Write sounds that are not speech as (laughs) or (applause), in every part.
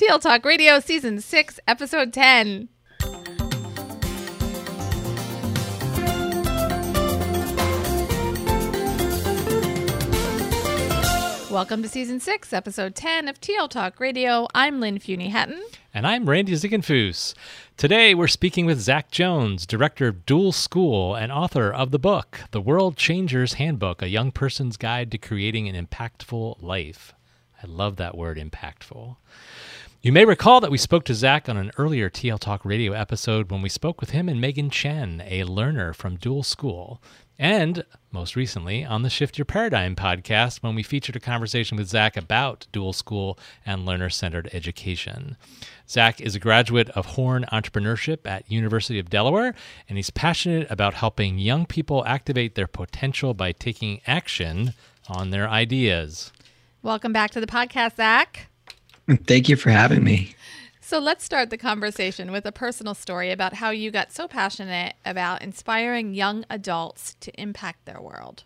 TL Talk Radio, Season 6, Episode 10. Welcome to Season 6, Episode 10 of TL Talk Radio. I'm Lynn Fuini-Hetten. And I'm Randy Ziegenfuss. Today we're speaking with Zack Jones, director of Dual School and author of the book, The World Changer's Handbook A Young Person's Guide to Creating an Impactful Life. I love that word, impactful. You may recall that we spoke to Zack on an earlier TL Talk radio episode when we spoke with him and Megan Chen, a learner from Dual School and most recently on the Shift Your Paradigm podcast when we featured a conversation with Zack about dual school and learner centered education. Zack is a graduate of Horn Entrepreneurship at University of Delaware, and he's passionate about helping young people activate their potential by taking action on their ideas. Welcome back to the podcast, Zack. (laughs) Thank you for having me. So let's start the conversation with a personal story about how you got so passionate about inspiring young adults to impact their world.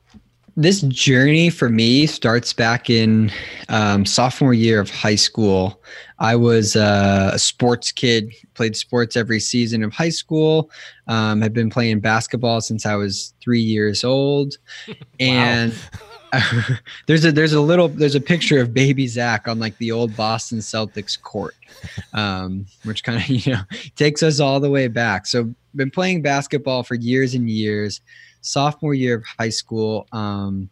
This journey for me starts back in um, sophomore year of high school. I was uh, a sports kid, played sports every season of high school. Um, had been playing basketball since I was three years old, (laughs) and (laughs) there's a there's a little there's a picture of baby Zack on like the old Boston Celtics court, um, which kind of (laughs) you know takes us all the way back. So been playing basketball for years and years. Sophomore year of high school, um,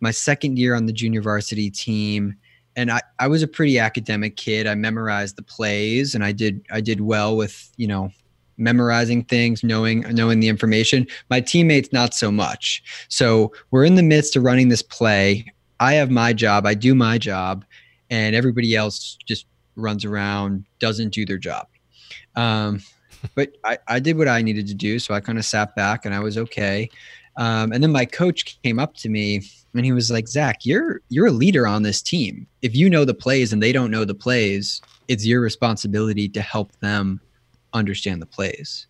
my second year on the junior varsity team, and I, I was a pretty academic kid. I memorized the plays, and I did I did well with you know memorizing things, knowing knowing the information. My teammates not so much. So we're in the midst of running this play. I have my job, I do my job, and everybody else just runs around, doesn't do their job. Um, (laughs) but I, I did what I needed to do, so I kind of sat back and I was okay. Um, and then my coach came up to me and he was like, "Zack, you're you're a leader on this team. If you know the plays and they don't know the plays, it's your responsibility to help them understand the plays.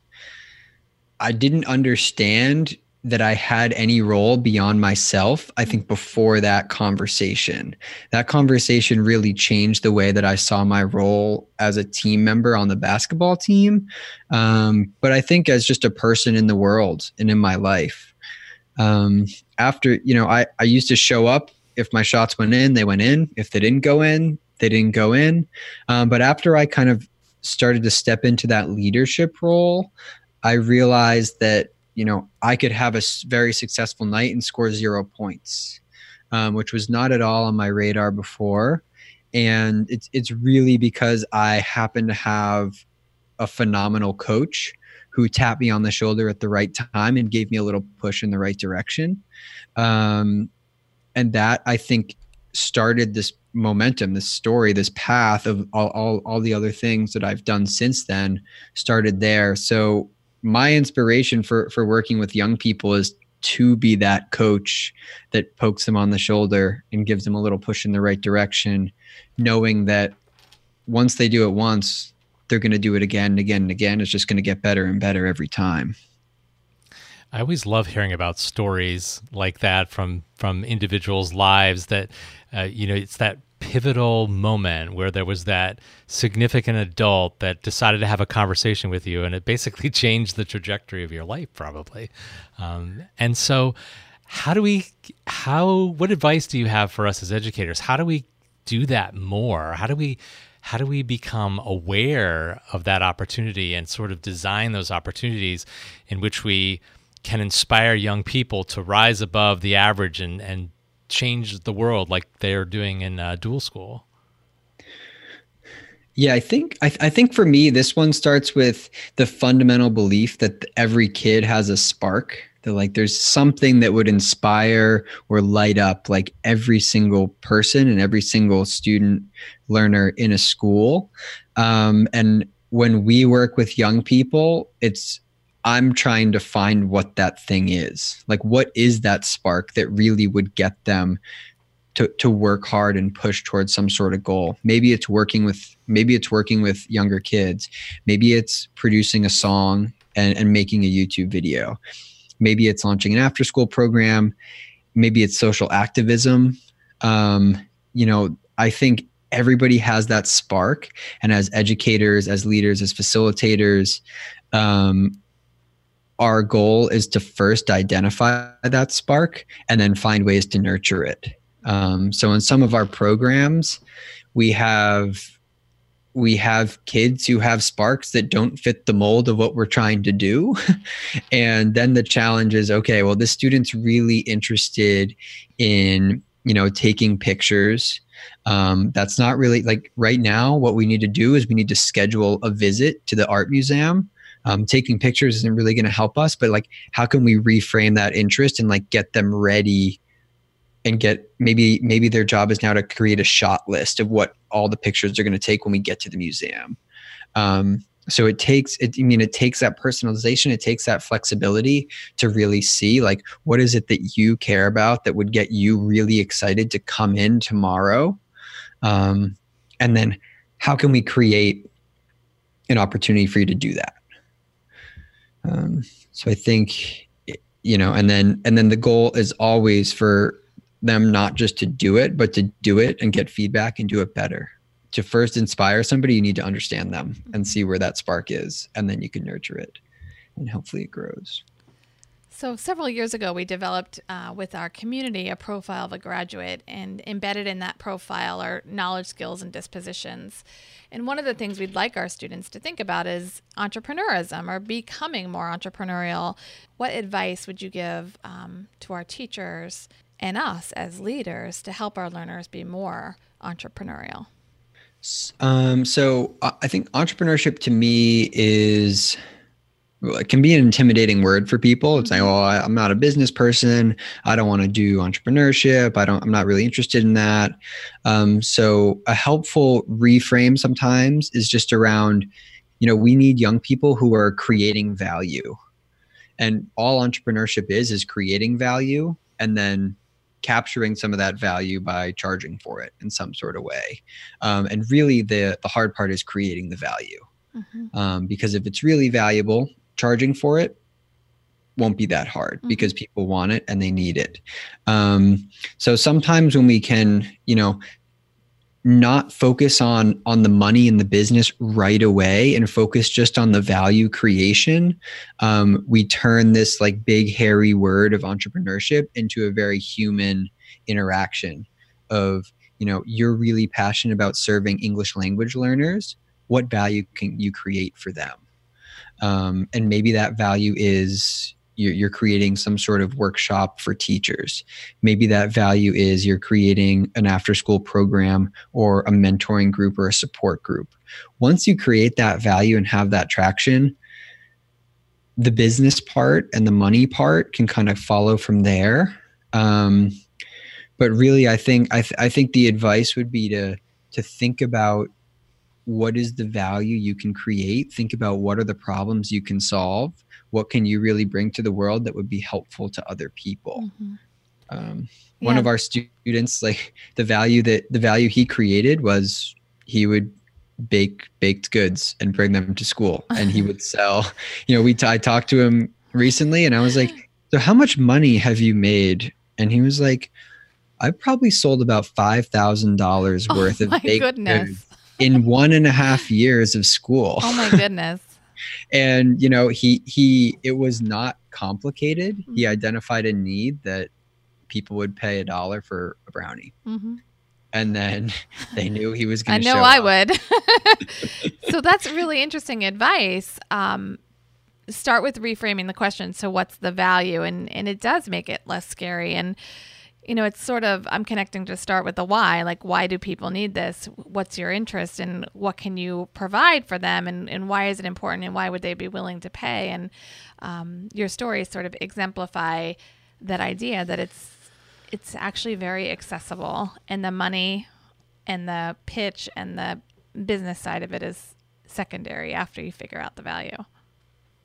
I didn't understand that I had any role beyond myself. I think before that conversation, that conversation really changed the way that I saw my role as a team member on the basketball team. Um, but I think as just a person in the world and in my life. Um, after, you know, I, I used to show up. If my shots went in, they went in. If they didn't go in, they didn't go in. Um, but after I kind of started to step into that leadership role, I realized that you know I could have a very successful night and score zero points, um, which was not at all on my radar before. And it's it's really because I happen to have a phenomenal coach who tapped me on the shoulder at the right time and gave me a little push in the right direction. Um, and that I think started this momentum, this story, this path of all, all, all the other things that I've done since then started there. So my inspiration for for working with young people is to be that coach that pokes them on the shoulder and gives them a little push in the right direction, knowing that once they do it once, they're going to do it again and again and again. It's just going to get better and better every time. I always love hearing about stories like that from from individuals' lives that uh, you know it's that pivotal moment where there was that significant adult that decided to have a conversation with you and it basically (laughs) changed the trajectory of your life probably um, and so how do we how what advice do you have for us as educators how do we do that more how do we how do we become aware of that opportunity and sort of design those opportunities in which we can inspire young people to rise above the average and, and change the world like they're doing in uh, dual school? Yeah, I think I, I, think for me, this one starts with the fundamental belief that every kid has a spark. That like there's something that would inspire or light up like every single person and every single student learner in a school. Um, and when we work with young people, it's I'm trying to find what that thing is. Like, what is that spark that really would get them to, to work hard and push towards some sort of goal? Maybe it's working with, maybe it's working with younger kids. Maybe it's producing a song and, and making a YouTube video. Maybe it's launching an after school program. Maybe it's social activism. Um, you know, I think everybody has that spark and as educators as leaders as facilitators um, our goal is to first identify that spark and then find ways to nurture it um, so in some of our programs we have we have kids who have sparks that don't fit the mold of what we're trying to do. (laughs) And then the challenge is okay well this student's really interested in you know taking pictures. Um, that's not really like right now what we need to do is we need to schedule a visit to the art museum. Um, taking pictures isn't really going to help us but like how can we reframe that interest and like get them ready and get maybe maybe their job is now to create a shot list of what all the pictures are going to take when we get to the museum. Um, so it takes it i mean it takes that personalization it takes that flexibility to really see like what is it that you care about that would get you really excited to come in tomorrow? Um, and then how can we create an opportunity for you to do that? Um, so i think you know and then and then the goal is always for them not just to do it but to do it and get feedback and do it better to first inspire somebody you need to understand them and see where that spark is and then you can nurture it and hopefully it grows so, several years ago, we developed uh, with our community a profile of a graduate, and embedded in that profile are knowledge, skills, and dispositions. And one of the things we'd like our students to think about is entrepreneurism or becoming more entrepreneurial. What advice would you give um, to our teachers and us as leaders to help our learners be more entrepreneurial? Um, so, I think entrepreneurship to me is it can be an intimidating word for people. It's like, oh, I'm not a business person. I don't want to do entrepreneurship. I don't. I'm not really interested in that. Um, so a helpful reframe sometimes is just around, you know, we need young people who are creating value, and all entrepreneurship is is creating value and then capturing some of that value by charging for it in some sort of way. Um, and really, the the hard part is creating the value. Mm-hmm. Um, because if it's really valuable charging for it won't be that hard mm-hmm. because people want it and they need it. Um, so sometimes when we can, you know, not focus on on the money in the business right away and focus just on the value creation um, we turn this like big hairy word of entrepreneurship into a very human interaction of you know you're really passionate about serving english language learners. What value can you create for them? Um, and maybe that value is you're, you're creating some sort of workshop for teachers. Maybe that value is you're creating an after school program or a mentoring group or a support group. Once you create that value and have that traction the business part and the money part can kind of follow from there. Um, but really i think I, th- I think the advice would be to to think about what is the value you can create. Think about what are the problems you can solve what can you really bring to the world that would be helpful to other people mm-hmm. um, yeah. one of our students like (laughs) the value that the value he created was he would bake baked goods and bring them to school and he would (laughs) sell you know we t- I talked to him recently and i was like so how much money have you made and he was like i probably sold about $5000 worth oh, of baked goodness. goods in one and a half years of school. Oh my (laughs) goodness. And you know, he he it was not complicated. Mm-hmm. He identified a need that people would pay a dollar for a brownie. Mm-hmm. And then (laughs) they knew he was going to. I know I up. would. (laughs) so that's really interesting advice. Um, start with reframing the question. So, what's the value? And and it does make it less scary. And you know, it's sort of, I'm connecting to start with the why. Like, why do people need this? What's your interest? And what can you provide for them? And, and why is it important? And why would they be willing to pay? And um, your stories sort of exemplify that idea that it's, it's actually very accessible. And the money and the pitch and the business side of it is secondary after you figure out the value.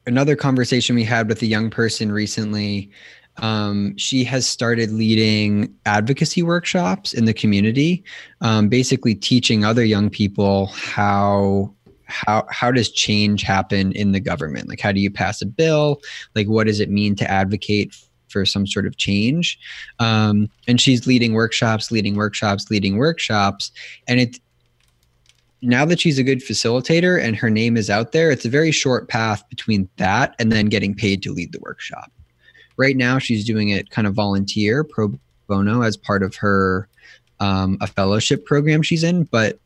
Another conversation we had with a young person recently um, she has started leading advocacy workshops in the community, um, basically teaching other young people how how how does change happen in the government? Like how do you pass a bill? Like what does it mean to advocate for some sort of change? Um, and she's leading workshops leading workshops leading workshops. And it now that she's a good facilitator and her name is out there, it's a very short path between that and then getting paid to lead the workshop. Right now, she's doing it kind of volunteer pro bono as part of her um, a fellowship program she's in, but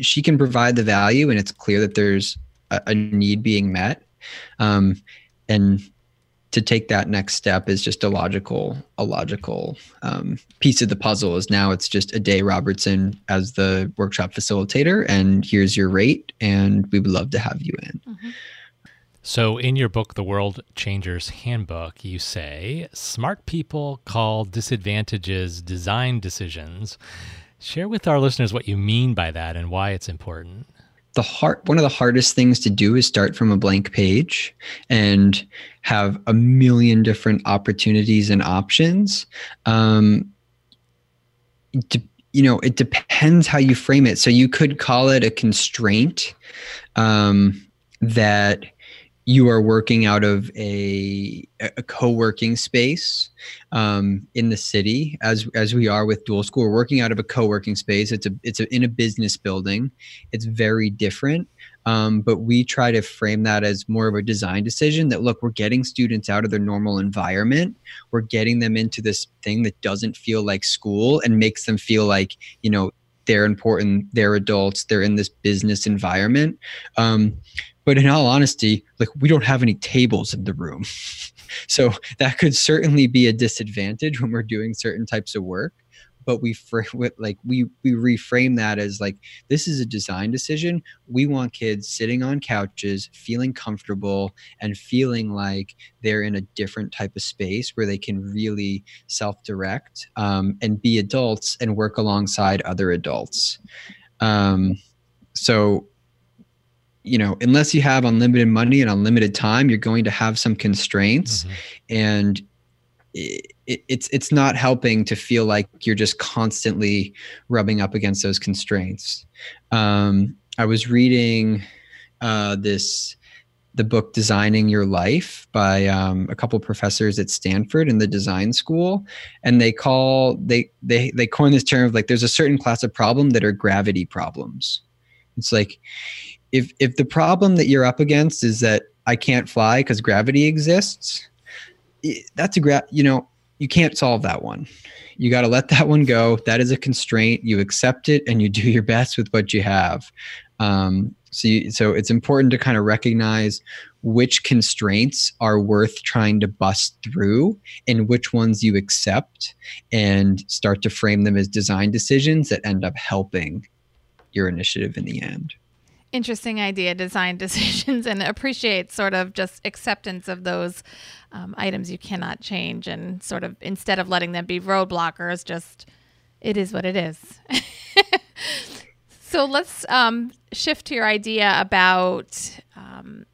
she can provide the value, and it's clear that there's a, a need being met. Um, and to take that next step is just a logical a logical um, piece of the puzzle is now it's just Ade Robertson as the workshop facilitator and here's your rate and we would love to have you in mm-hmm. So in your book the world changers handbook you say smart people call disadvantages design decisions. Share with our listeners what you mean by that and why it's important. The hard one of the hardest things to do is start from a blank page and have a million different opportunities and options. Um, you know it depends how you frame it. So you could call it a constraint um, that you are working out of a, a co-working space um, in the city as as we are with dual school we're working out of a co-working space. It's a it's a, in a business building. It's very different um, but we try to frame that as more of a design decision that look we're getting students out of their normal environment. We're getting them into this thing that doesn't feel like school and makes them feel like you know they're important they're adults they're in this business environment. Um, but in all honesty, like we don't have any tables in the room. (laughs) so that could certainly be a disadvantage when we're doing certain types of work. But we like we we reframe that as like this is a design decision. We want kids sitting on couches, feeling comfortable, and feeling like they're in a different type of space where they can really self-direct um, and be adults and work alongside other adults. Um, so you know unless you have unlimited money and unlimited time you're going to have some constraints. Mm-hmm. and it, it, it's it's not helping to feel like you're just constantly rubbing up against those constraints. Um, i was reading uh, this the book designing your life by um, a couple professors at stanford in the design school. And they call they they they coin this term of like there's a certain class of problem that are gravity problems. It's like if if the problem that you're up against is that I can't fly because gravity exists, that's a gra- you know you can't solve that one. You got to let that one go. That is a constraint. You accept it and you do your best with what you have. Um, so, you, so it's important to kind of recognize which constraints are worth trying to bust through and which ones you accept and start to frame them as design decisions that end up helping your initiative in the end interesting idea design (laughs) decisions and appreciate sort of just acceptance of those um, items you cannot change and sort of instead of letting them be roadblockers just it is what it is. (laughs) So let's um, shift to your idea about um,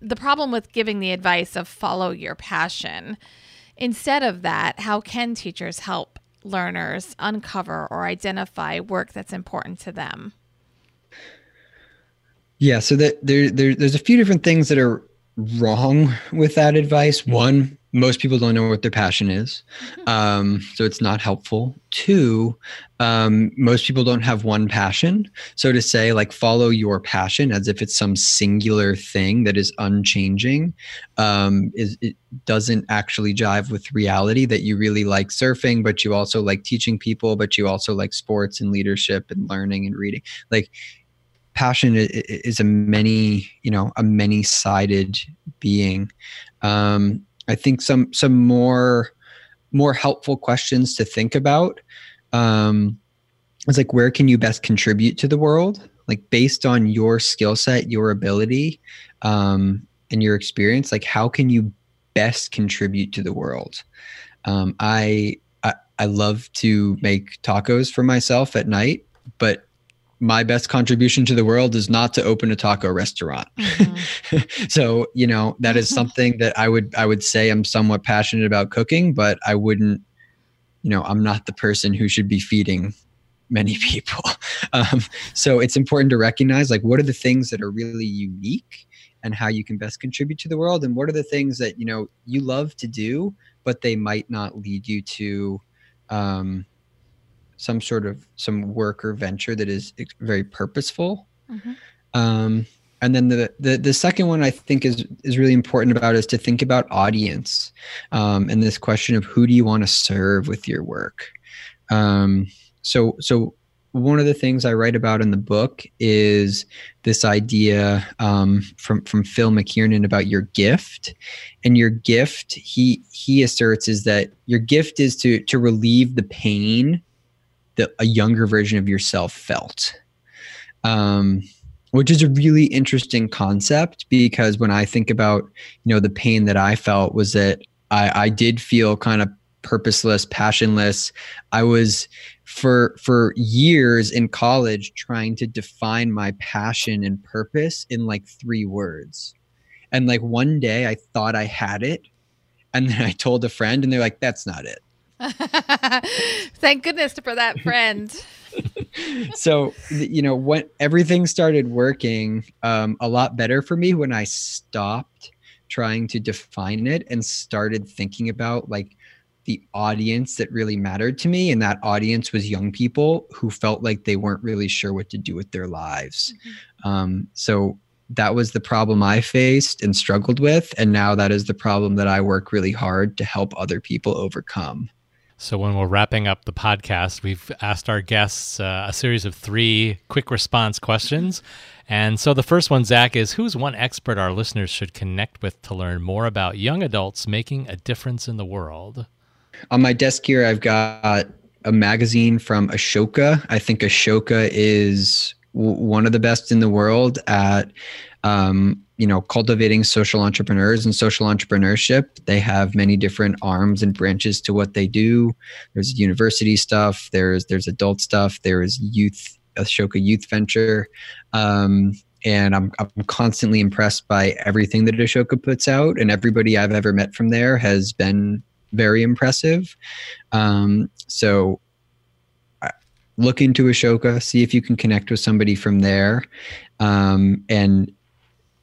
the problem with giving the advice of follow your passion. Instead of that how can teachers help learners uncover or identify work that's important to them yeah, so that there, there there's a few different things that are wrong with that advice. One, most people don't know what their passion is, mm-hmm. um, so it's not helpful. Two, um, most people don't have one passion. So to say like follow your passion as if it's some singular thing that is unchanging, um, is it doesn't actually jive with reality. That you really like surfing, but you also like teaching people, but you also like sports and leadership and learning and reading. Like passion is a many you know a many sided being. Um, i think some some more more helpful questions to think about um, is like where can you best contribute to the world? Like based on your skill set your ability um, and your experience like how can you best contribute to the world? Um, I, I i love to make tacos for myself at night but my best contribution to the world is not to open a taco restaurant. Mm-hmm. (laughs) so, you know, that is something that I would I would say I'm somewhat passionate about cooking, but I wouldn't, you know, I'm not the person who should be feeding many (laughs) people. Um, so it's important to recognize like what are the things that are really unique and how you can best contribute to the world and what are the things that, you know, you love to do, but they might not lead you to um, some sort of some work or venture that is very purposeful. Mm-hmm. Um, and then the, the the second one I think is is really important about is to think about audience, um, and this question of who do you want to serve with your work. Um, so so one of the things I write about in the book is this idea um, from from Phil McKiernan about your gift, and your gift he he asserts is that your gift is to to relieve the pain that a younger version of yourself felt. Um, which is a really interesting concept because when I think about, you know, the pain that I felt was that I, I did feel kind of purposeless, passionless. I was for for years in college trying to define my passion and purpose in like three words. And like one day I thought I had it. And then I told a friend and they're like, that's not it. (laughs) Thank goodness for that friend. (laughs) so you know when everything started working um, a lot better for me when i stopped trying to define it and started thinking about like the audience that really mattered to me and that audience was young people who felt like they weren't really sure what to do with their lives mm-hmm. um, so that was the problem i faced and struggled with and now that is the problem that i work really hard to help other people overcome so, when we're wrapping up the podcast, we've asked our guests uh, a series of three quick response questions. And so, the first one, Zack, is Who's one expert our listeners should connect with to learn more about young adults making a difference in the world? On my desk here, I've got a magazine from Ashoka. I think Ashoka is w- one of the best in the world at um, you know cultivating social entrepreneurs and social entrepreneurship. They have many different arms and branches to what they do. There's university stuff there's there's adult stuff there's youth ashoka youth venture. Um, and I'm, I'm constantly impressed by everything that ashoka puts out and everybody i've ever met from there has been very impressive. Um, so look into ashoka see if you can connect with somebody from there. Um, and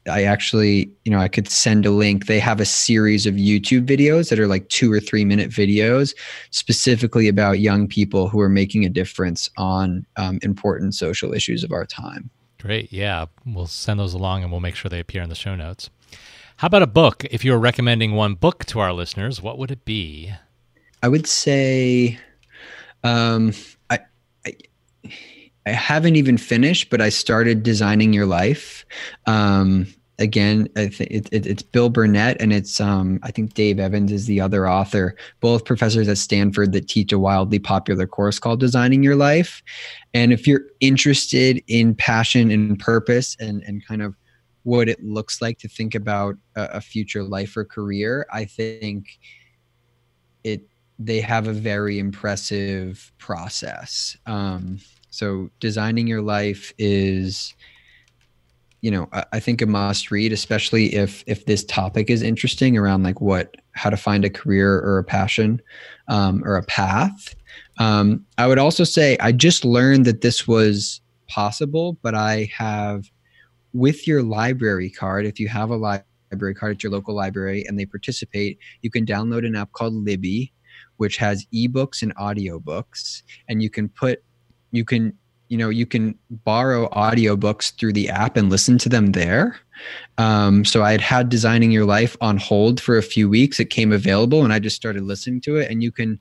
I actually, you know, I could send a link. They have a series of YouTube videos that are like two or three minute videos specifically about young people who are making a difference on um, important social issues of our time. Great. Yeah. We'll send those along and we'll make sure they appear in the show notes. How about a book? If you were recommending one book to our listeners, what would it be? I would say, um, I, I I haven't even finished, but I started designing your life. Um, again, I it, it, it's Bill Burnett and it's um, I think Dave Evans is the other author. Both professors at Stanford that teach a wildly popular course called Designing Your Life. And if you're interested in passion and purpose and and kind of what it looks like to think about a, a future life or career, I think it they have a very impressive process. Um, so designing your life is you know I, think a must read especially if if this topic is interesting around like what how to find a career or a passion um, or a path. Um, i would also say i just learned that this was possible but i have with your library card if you have a library card at your local library and they participate you can download an app called libby which has ebooks and audiobooks and you can put you can you know you can borrow audiobooks through the app and listen to them there. Um, so i had had designing your life on hold for a few weeks. It came available and i just started listening to it. And you can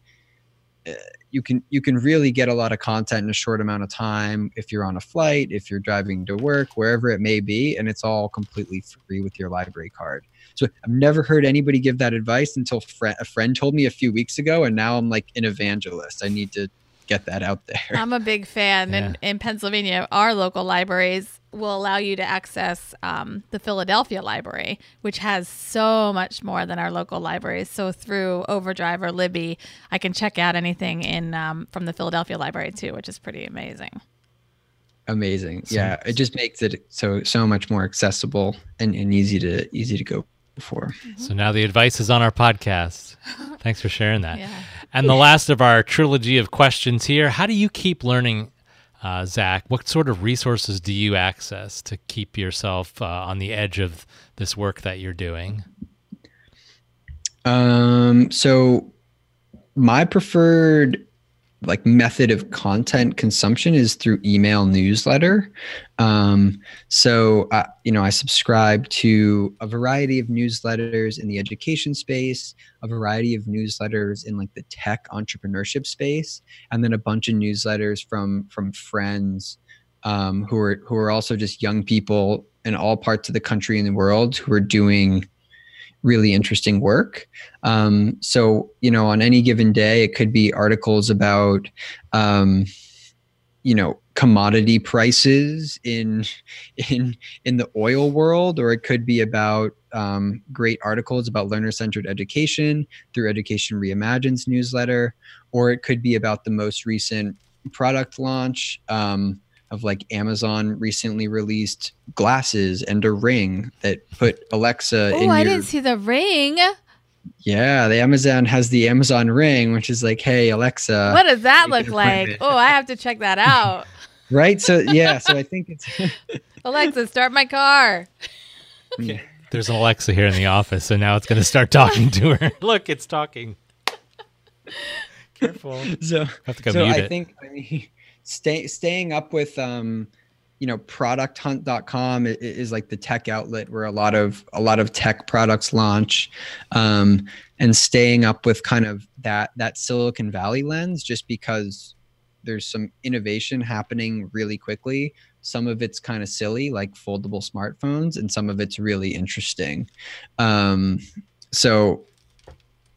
uh, you can you can really get a lot of content in a short amount of time if you're on a flight if you're driving to work wherever it may be. And it's all completely free with your library card. So i've never heard anybody give that advice until fr- a friend told me a few weeks ago. And now i'm like an evangelist. I need to get that out there. I'm a big fan. Yeah. In, in Pennsylvania, our local libraries will allow you to access um, the Philadelphia Library, which has so much more than our local libraries. So through Overdrive or Libby, I can check out anything in um, from the Philadelphia Library too, which is pretty amazing. Amazing, yeah. It just makes it so so much more accessible and, and easy to easy to go for. Mm-hmm. So now the advice is on our podcast. (laughs) Thanks for sharing that. Yeah. And the last of our trilogy of questions here How do you keep learning, uh, Zack? What sort of resources do you access to keep yourself uh, on the edge of this work that you're doing? Um, so, my preferred like method of content consumption is through email newsletter. Um, so, uh, you know, I subscribe to a variety of newsletters in the education space, a variety of newsletters in like the tech entrepreneurship space, and then a bunch of newsletters from from friends um, who are who are also just young people in all parts of the country and the world who are doing really interesting work. Um, so, you know, on any given day, it could be articles about, um, you know, commodity prices in (laughs) in in the oil world, or it could be about um, great articles about learner-centered education through Education Reimagined's newsletter, or it could be about the most recent product launch. Um, of like Amazon recently released glasses and a ring that put Alexa oh, in I your didn't see the ring. yeah, the Amazon has the Amazon Ring, which is like, hey Alexa, what does that look like? Oh, I have to check that out. (laughs) (laughs) right? So yeah, so I think it's (laughs) Alexa, start my car. yeah. There's an Alexa here in the office, so now it's going to start talking to her. Look, it's talking. Careful. so have to go so mute I it. think I mean, stay, staying up with um, you know producthunt.com i- i- is like the tech outlet where a lot of a lot of tech products launch. Um, and staying up with kind of that that Silicon Valley lens just because there's some innovation happening really quickly. Some of it's kind of silly like foldable smartphones and some of it's really interesting. Um, so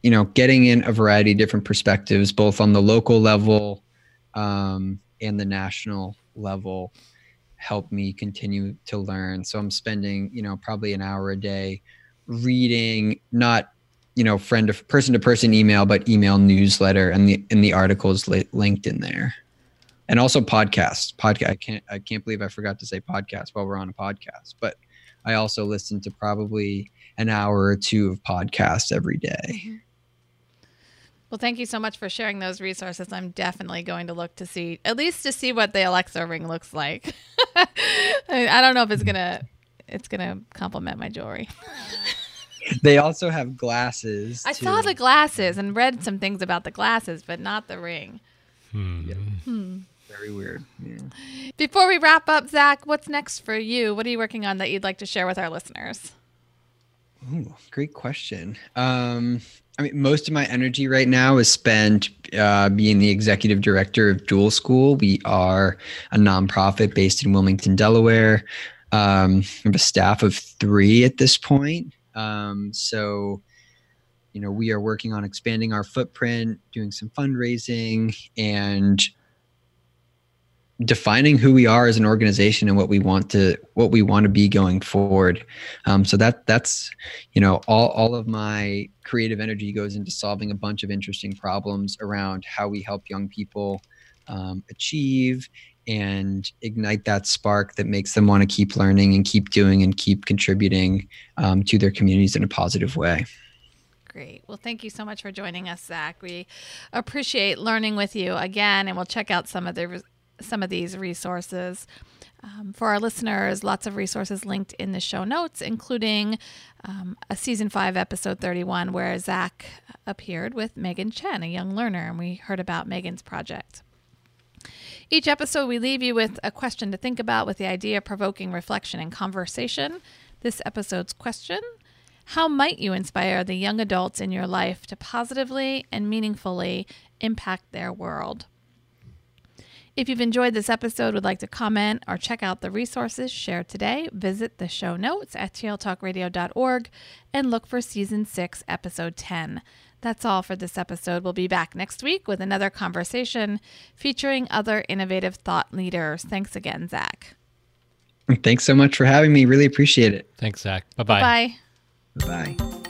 you know getting in a variety of different perspectives both on the local level um, and the national level help me continue to learn. So i'm spending you know probably an hour a day reading not you know friend to person to person email but email newsletter and the and the articles li- linked in there. And also podcasts podcast i can't i can't believe i forgot to say podcast while we're on a podcast but i also listen to probably an hour or two of podcasts every day mm-hmm. Well, thank you so much for sharing those resources. I'm definitely going to look to see, at least to see what the Alexa ring looks like. (laughs) I I don't know if it's gonna, it's gonna complement my jewelry. (laughs) they also have glasses I saw the glasses and read some things about the glasses, but not the ring. Hmm. very weird yeah. Before we wrap up, Zack, what's next for you? What are you working on that you'd like to share with our listeners? Ooh, great question. Um, I mean, most of my energy right now is spent uh, being the executive director of Dual School. We are a nonprofit based in Wilmington, Delaware. Um, we have a staff of three at this point. Um, so, you know, we are working on expanding our footprint, doing some fundraising, and defining who we are as an organization and what we want to what we want to be going forward um, so that that's you know all, all of my creative energy goes into solving a bunch of interesting problems around how we help young people um, achieve and ignite that spark that makes them want to keep learning and keep doing and keep contributing um, to their communities in a positive way Great. Well, thank you so much for joining us, Zack. We appreciate learning with you again, and we'll check out some of the some of these resources. Um, for our listeners, lots of resources linked in the show notes, including um, a season five, episode 31, where Zack appeared with Megan Chen, a young learner, and we heard about Megan's project. Each episode, we leave you with a question to think about with the idea of provoking reflection and conversation. This episode's question How might you inspire the young adults in your life to positively and meaningfully impact their world? If you've enjoyed this episode, would like to comment or check out the resources shared today, visit the show notes at tltalkradio.org and look for season 6, episode 10. That's all for this episode. We'll be back next week with another conversation featuring other innovative thought leaders. Thanks again, Zack. thanks so much for having me really appreciate it Thanks, Zack. Bye bye. Bye. bye